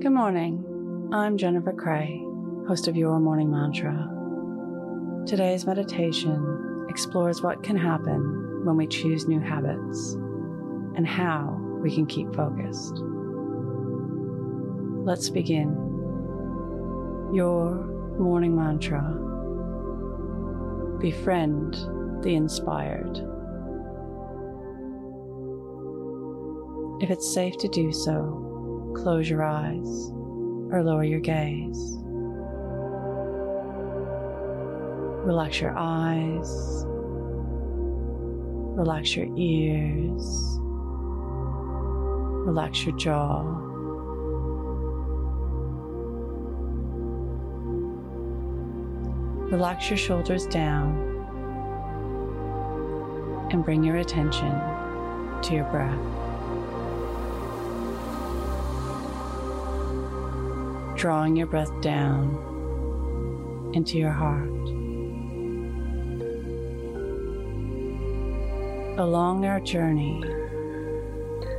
Good morning. I'm Jennifer Cray, host of Your Morning Mantra. Today's meditation explores what can happen when we choose new habits and how we can keep focused. Let's begin. Your morning mantra Befriend the inspired. If it's safe to do so, close your eyes or lower your gaze. Relax your eyes, relax your ears, relax your jaw. Relax your shoulders down and bring your attention to your breath. Drawing your breath down into your heart. Along our journey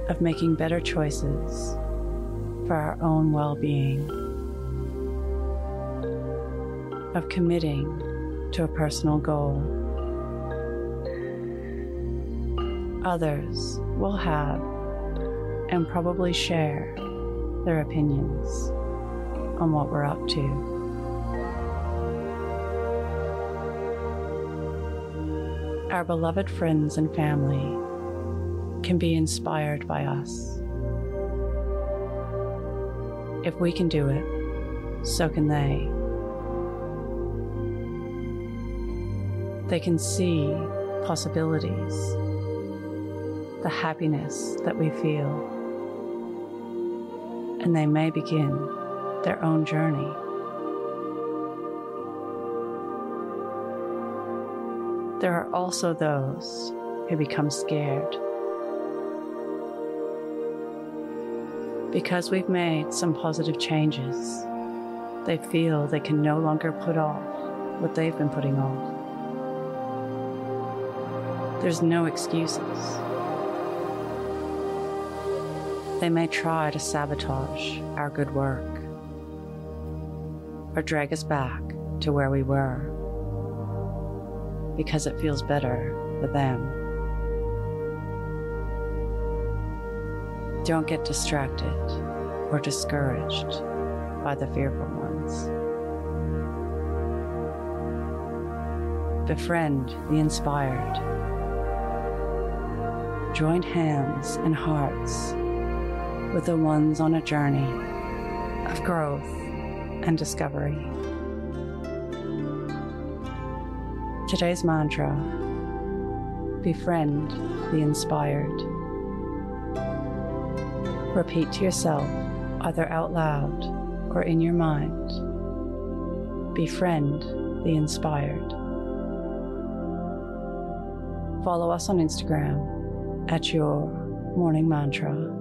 of making better choices for our own well being, of committing to a personal goal. Others will have and probably share their opinions on what we're up to. Our beloved friends and family can be inspired by us. If we can do it, so can they. They can see possibilities, the happiness that we feel, and they may begin their own journey. There are also those who become scared. Because we've made some positive changes, they feel they can no longer put off what they've been putting off. There's no excuses. They may try to sabotage our good work or drag us back to where we were because it feels better for them. Don't get distracted or discouraged by the fearful ones. Befriend the inspired. Join hands and hearts with the ones on a journey of growth and discovery. Today's mantra Befriend the inspired. Repeat to yourself, either out loud or in your mind Befriend the inspired. Follow us on Instagram at Your Morning Mantra